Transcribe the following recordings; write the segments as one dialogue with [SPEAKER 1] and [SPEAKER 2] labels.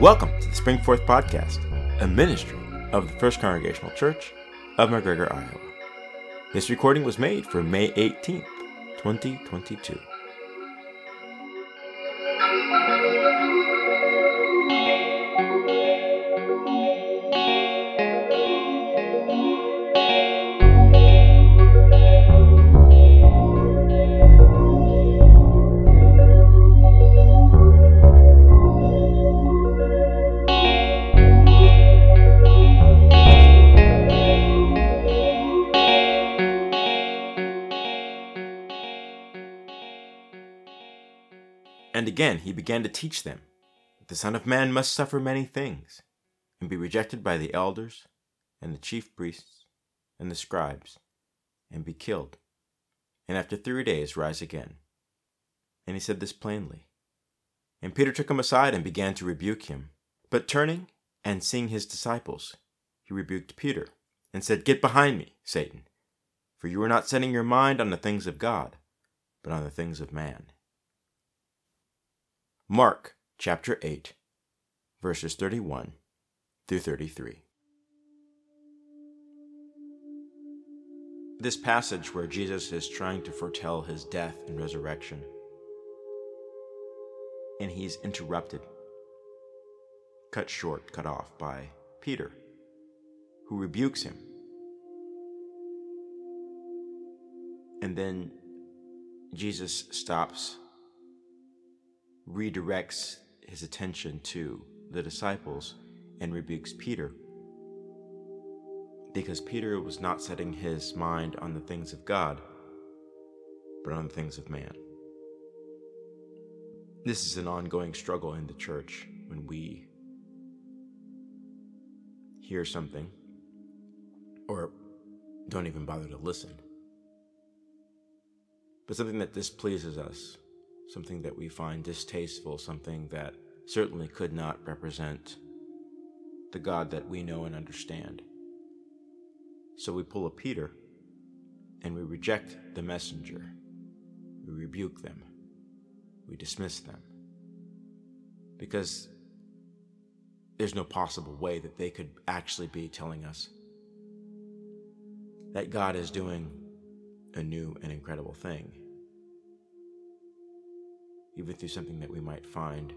[SPEAKER 1] Welcome to the Springforth Podcast, a ministry of the First Congregational Church of McGregor, Iowa. This recording was made for May 18th, 2022. Again he began to teach them that the Son of Man must suffer many things, and be rejected by the elders, and the chief priests, and the scribes, and be killed, and after three days rise again. And he said this plainly. And Peter took him aside and began to rebuke him. But turning and seeing his disciples, he rebuked Peter, and said, Get behind me, Satan, for you are not setting your mind on the things of God, but on the things of man. Mark chapter 8, verses 31 through 33. This passage where Jesus is trying to foretell his death and resurrection, and he's interrupted, cut short, cut off by Peter, who rebukes him. And then Jesus stops redirects his attention to the disciples and rebukes Peter. Because Peter was not setting his mind on the things of God, but on the things of man. This is an ongoing struggle in the church when we hear something or don't even bother to listen. But something that displeases us something that we find distasteful, something that certainly could not represent the God that we know and understand. So we pull a Peter and we reject the messenger. We rebuke them. We dismiss them. Because there's no possible way that they could actually be telling us that God is doing a new and incredible thing even through something that we might find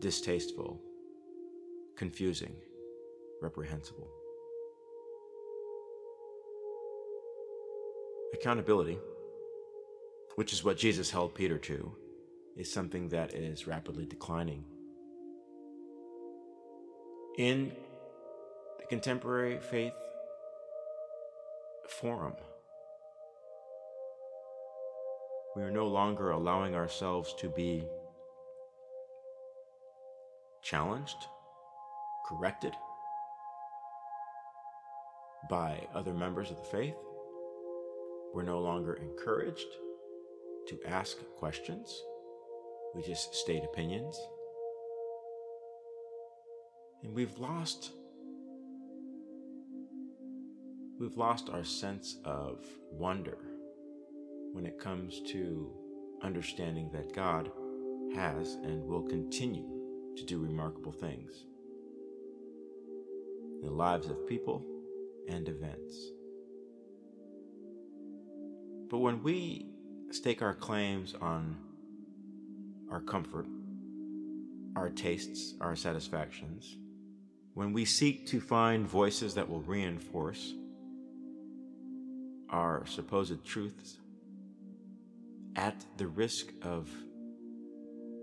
[SPEAKER 1] distasteful, confusing, reprehensible. Accountability, which is what Jesus held Peter to, is something that is rapidly declining. In the contemporary faith forum, we are no longer allowing ourselves to be challenged, corrected by other members of the faith. We're no longer encouraged to ask questions. We just state opinions. And we've lost we've lost our sense of wonder when it comes to understanding that God has and will continue to do remarkable things in the lives of people and events. But when we stake our claims on our comfort, our tastes, our satisfactions, when we seek to find voices that will reinforce our supposed truths at the risk of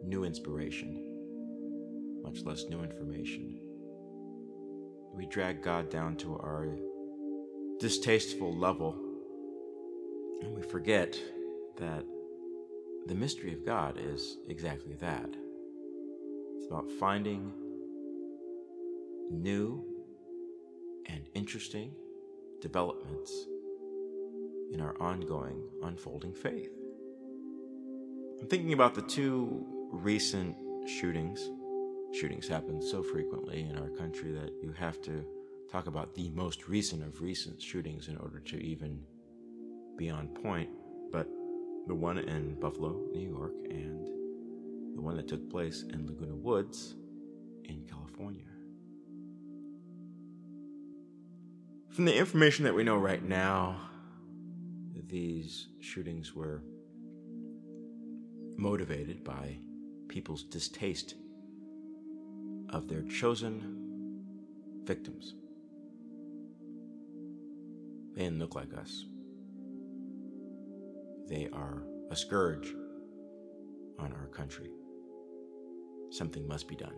[SPEAKER 1] new inspiration, much less new information. We drag God down to our distasteful level, and we forget that the mystery of God is exactly that. It's about finding new and interesting developments in our ongoing unfolding faith. I'm thinking about the two recent shootings. Shootings happen so frequently in our country that you have to talk about the most recent of recent shootings in order to even be on point. But the one in Buffalo, New York, and the one that took place in Laguna Woods in California. From the information that we know right now, these shootings were motivated by people's distaste of their chosen victims. They didn't look like us. They are a scourge on our country. Something must be done.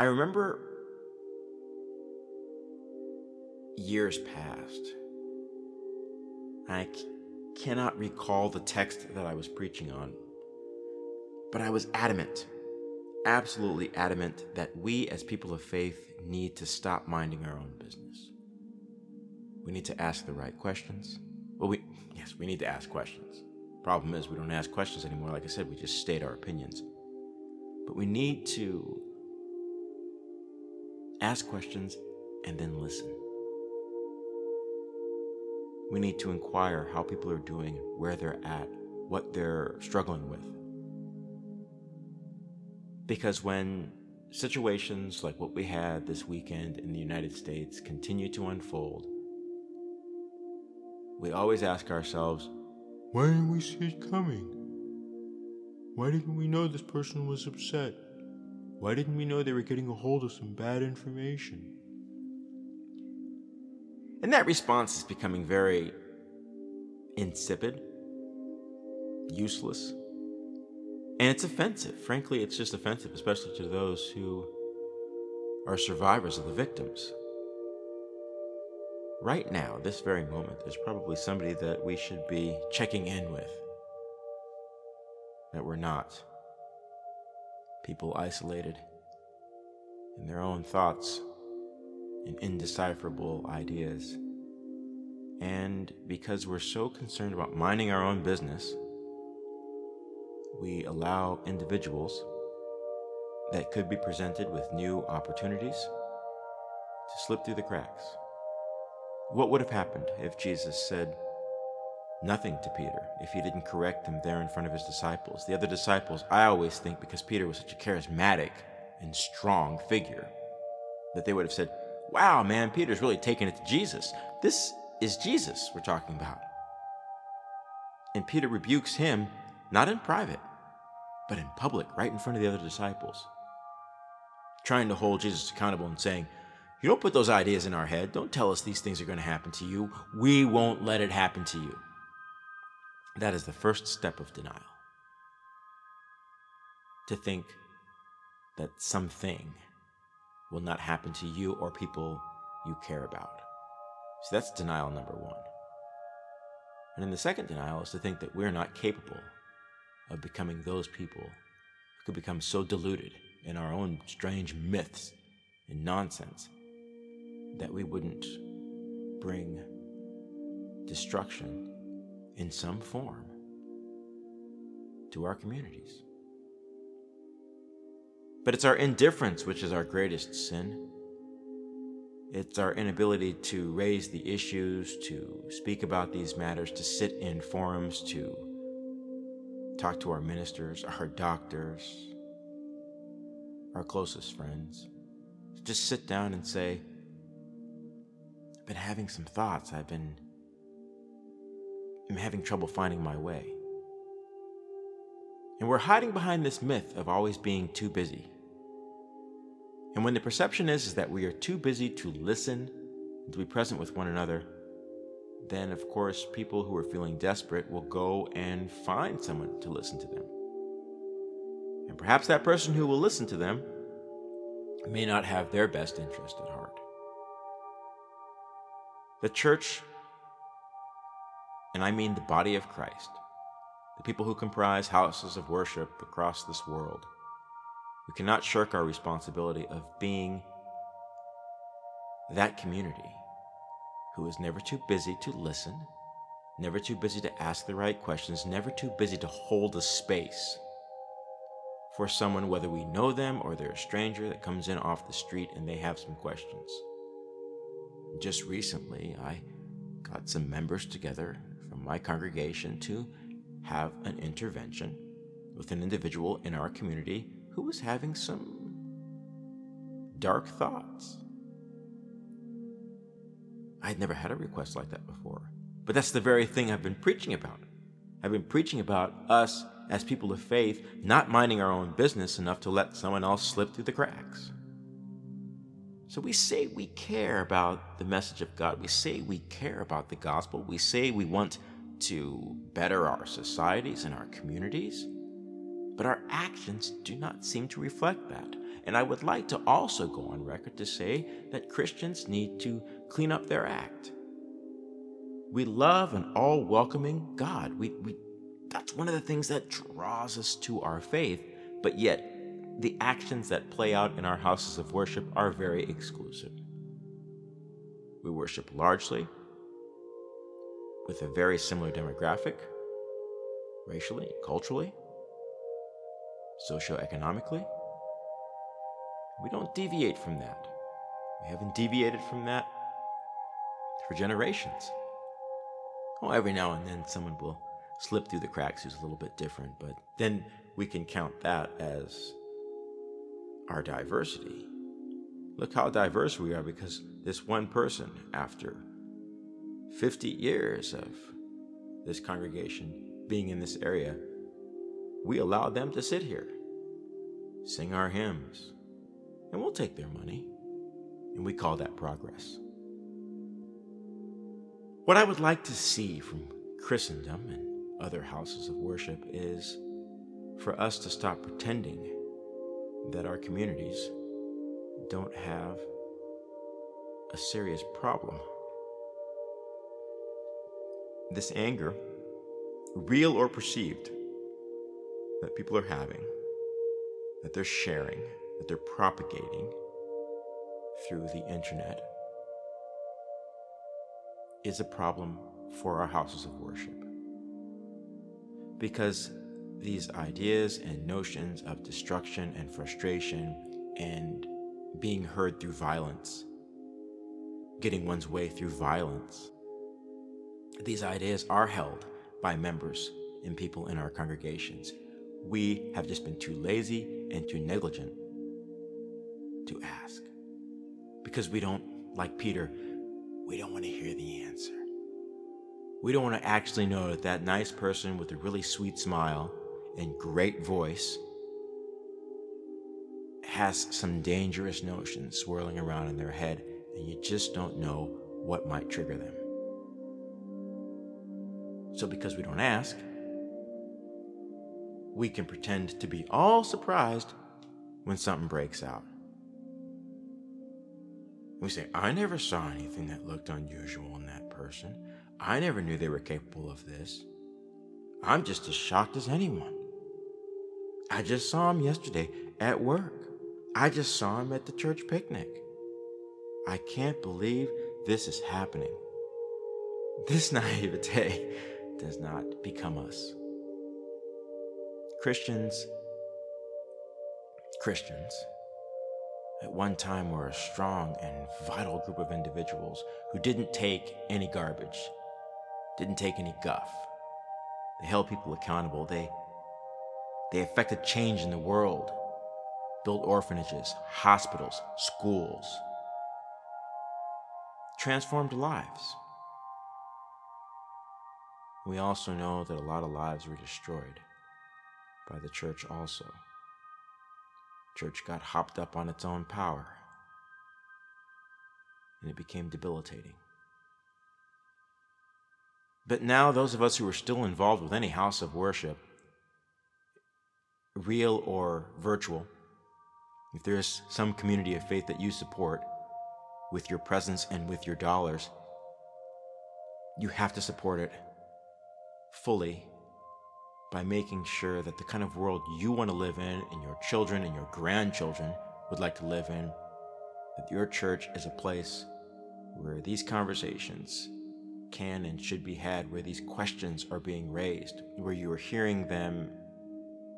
[SPEAKER 1] I remember years past. I c- cannot recall the text that I was preaching on, but I was adamant, absolutely adamant, that we as people of faith need to stop minding our own business. We need to ask the right questions. Well, we, yes, we need to ask questions. Problem is, we don't ask questions anymore. Like I said, we just state our opinions. But we need to ask questions and then listen. We need to inquire how people are doing, where they're at, what they're struggling with. Because when situations like what we had this weekend in the United States continue to unfold, we always ask ourselves, why didn't we see it coming? Why didn't we know this person was upset? Why didn't we know they were getting a hold of some bad information? And that response is becoming very insipid, useless, and it's offensive. Frankly, it's just offensive, especially to those who are survivors of the victims. Right now, this very moment, there's probably somebody that we should be checking in with that we're not. People isolated in their own thoughts and indecipherable ideas. And because we're so concerned about minding our own business, we allow individuals that could be presented with new opportunities to slip through the cracks. What would have happened if Jesus said nothing to Peter, if he didn't correct him there in front of his disciples? The other disciples, I always think, because Peter was such a charismatic and strong figure, that they would have said, Wow, man, Peter's really taking it to Jesus. This is Jesus we're talking about. And Peter rebukes him, not in private, but in public, right in front of the other disciples, trying to hold Jesus accountable and saying, You don't put those ideas in our head. Don't tell us these things are going to happen to you. We won't let it happen to you. That is the first step of denial. To think that something will not happen to you or people you care about. So that's denial number one. And then the second denial is to think that we're not capable of becoming those people who could become so deluded in our own strange myths and nonsense that we wouldn't bring destruction in some form to our communities. But it's our indifference which is our greatest sin. It's our inability to raise the issues, to speak about these matters, to sit in forums, to talk to our ministers, our doctors, our closest friends. Just sit down and say, I've been having some thoughts. I've been I'm having trouble finding my way. And we're hiding behind this myth of always being too busy. And when the perception is, is that we are too busy to listen and to be present with one another, then of course people who are feeling desperate will go and find someone to listen to them. And perhaps that person who will listen to them may not have their best interest at heart. The church, and I mean the body of Christ, the people who comprise houses of worship across this world, cannot shirk our responsibility of being that community who is never too busy to listen, never too busy to ask the right questions, never too busy to hold a space for someone, whether we know them or they're a stranger that comes in off the street and they have some questions. Just recently, I got some members together from my congregation to have an intervention with an individual in our community who was having some dark thoughts. I had never had a request like that before. But that's the very thing I've been preaching about. I've been preaching about us as people of faith not minding our own business enough to let someone else slip through the cracks. So we say we care about the message of God. We say we care about the gospel. We say we want to better our societies and our communities. But our actions do not seem to reflect that. And I would like to also go on record to say that Christians need to clean up their act. We love an all welcoming God. We, we, that's one of the things that draws us to our faith, but yet the actions that play out in our houses of worship are very exclusive. We worship largely with a very similar demographic, racially, culturally, socioeconomically. We don't deviate from that. We haven't deviated from that for generations. Oh, every now and then someone will slip through the cracks who's a little bit different, but then we can count that as our diversity. Look how diverse we are because this one person, after 50 years of this congregation being in this area, we allow them to sit here, sing our hymns, and we'll take their money. And we call that progress. What I would like to see from Christendom and other houses of worship is for us to stop pretending that our communities don't have a serious problem. This anger, real or perceived, that people are having, that they're sharing, that they're propagating through the internet, is a problem for our houses of worship. Because these ideas and notions of destruction and frustration and being heard through violence, getting one's way through violence. These ideas are held by members and people in our congregations. We have just been too lazy and too negligent to ask. Because we don't, like Peter, we don't want to hear the answer. We don't want to actually know that that nice person with a really sweet smile and great voice has some dangerous notions swirling around in their head, and you just don't know what might trigger them. So, because we don't ask, we can pretend to be all surprised when something breaks out. We say, I never saw anything that looked unusual in that person. I never knew they were capable of this. I'm just as shocked as anyone. I just saw him yesterday at work. I just saw him at the church picnic. I can't believe this is happening. This naivete does not become us. Christians, Christians, at one time were a strong and vital group of individuals who didn't take any garbage, didn't take any guff. They held people accountable. They they affected change in the world, built orphanages, hospitals, schools, transformed lives. We also know that a lot of lives were destroyed by the church also. Church got hopped up on its own power, and it became debilitating. But now, those of us who are still involved with any house of worship real or virtual, if there's some community of faith that you support with your presence and with your dollars, you have to support it fully by making sure that the kind of world you want to live in and your children and your grandchildren would like to live in, that your church is a place where these conversations can and should be had, where these questions are being raised, where you are hearing them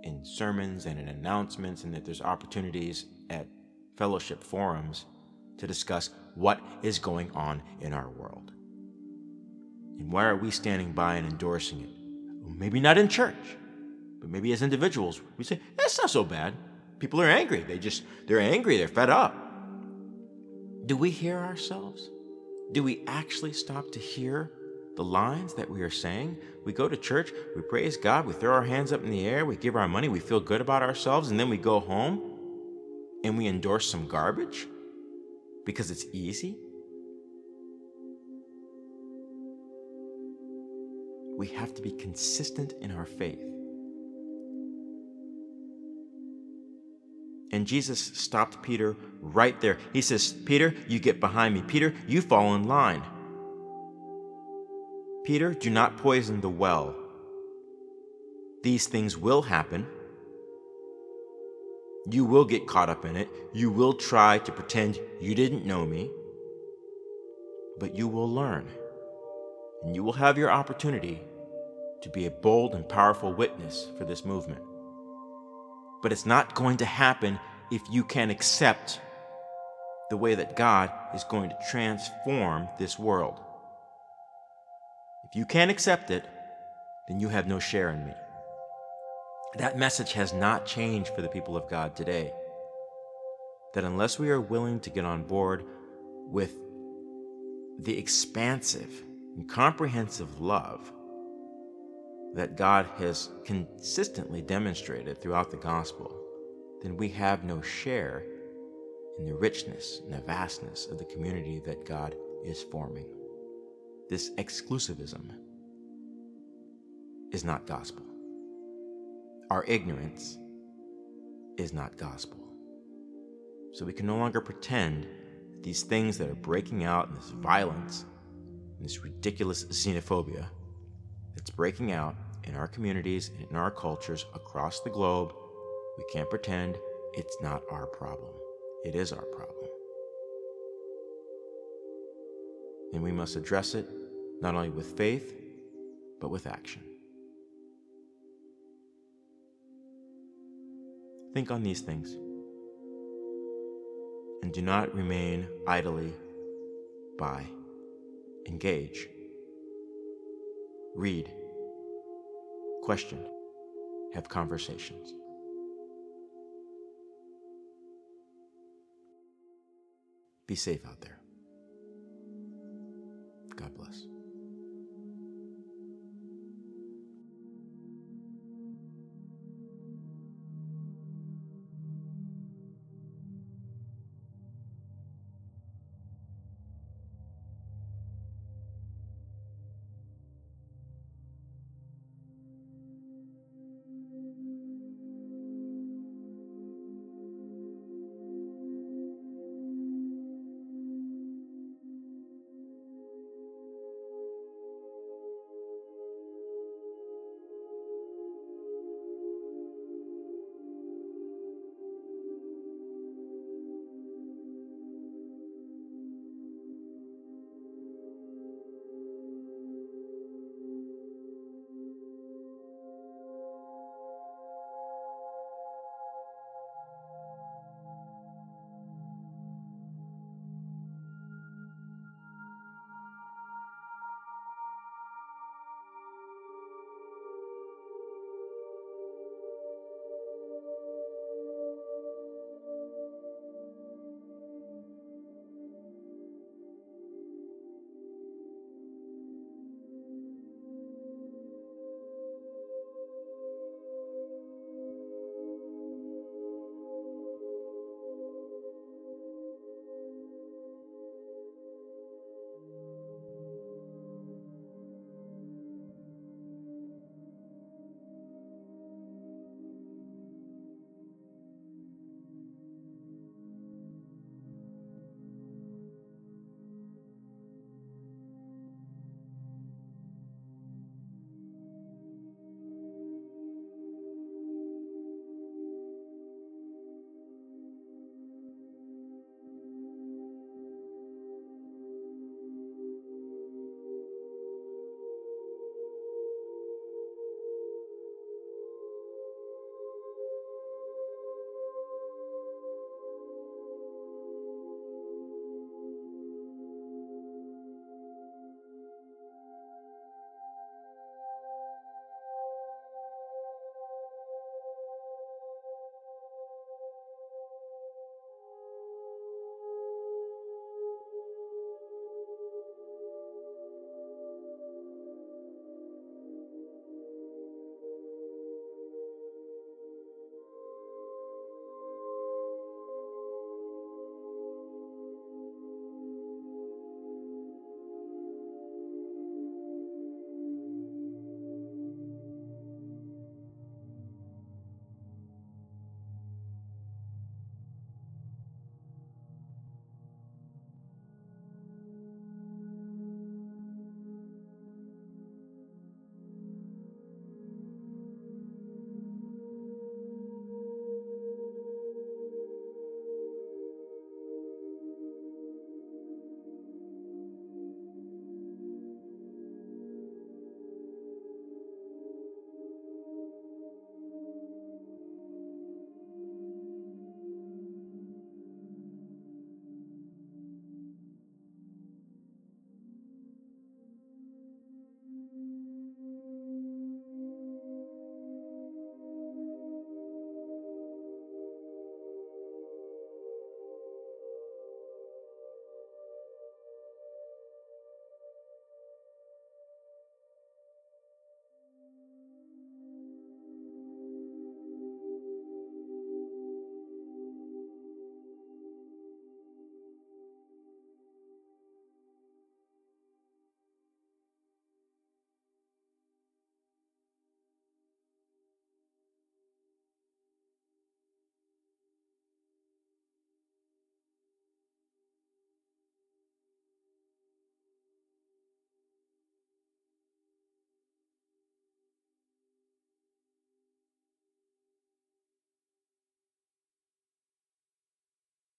[SPEAKER 1] in sermons and in announcements, and that there's opportunities at fellowship forums to discuss what is going on in our world. And why are we standing by and endorsing it? Maybe not in church, but maybe as individuals, we say, that's not so bad. People are angry. They just, they're angry. They're fed up. Do we hear ourselves? Do we actually stop to hear the lines that we are saying? We go to church, we praise God, we throw our hands up in the air, we give our money, we feel good about ourselves, and then we go home and we endorse some garbage because it's easy? We have to be consistent in our faith. And Jesus stopped Peter right there. He says, Peter, you get behind me. Peter, you fall in line. Peter, do not poison the well. These things will happen. You will get caught up in it. You will try to pretend you didn't know me. But you will learn. And you will have your opportunity to be a bold and powerful witness for this movement. But it's not going to happen if you can't accept the way that God is going to transform this world. If you can't accept it, then you have no share in me. That message has not changed for the people of God today. That unless we are willing to get on board with the expansive and comprehensive love that God has consistently demonstrated throughout the gospel, then we have no share in the richness and the vastness of the community that God is forming. This exclusivism is not gospel. Our ignorance is not gospel. So we can no longer pretend that these things that are breaking out in this violence, and this ridiculous xenophobia that's breaking out in our communities and in our cultures across the globe, we can't pretend it's not our problem. It is our problem. And we must address it not only with faith, but with action. Think on these things and do not remain idly by. Engage. Read. Question. Have conversations. Be safe out there. God bless.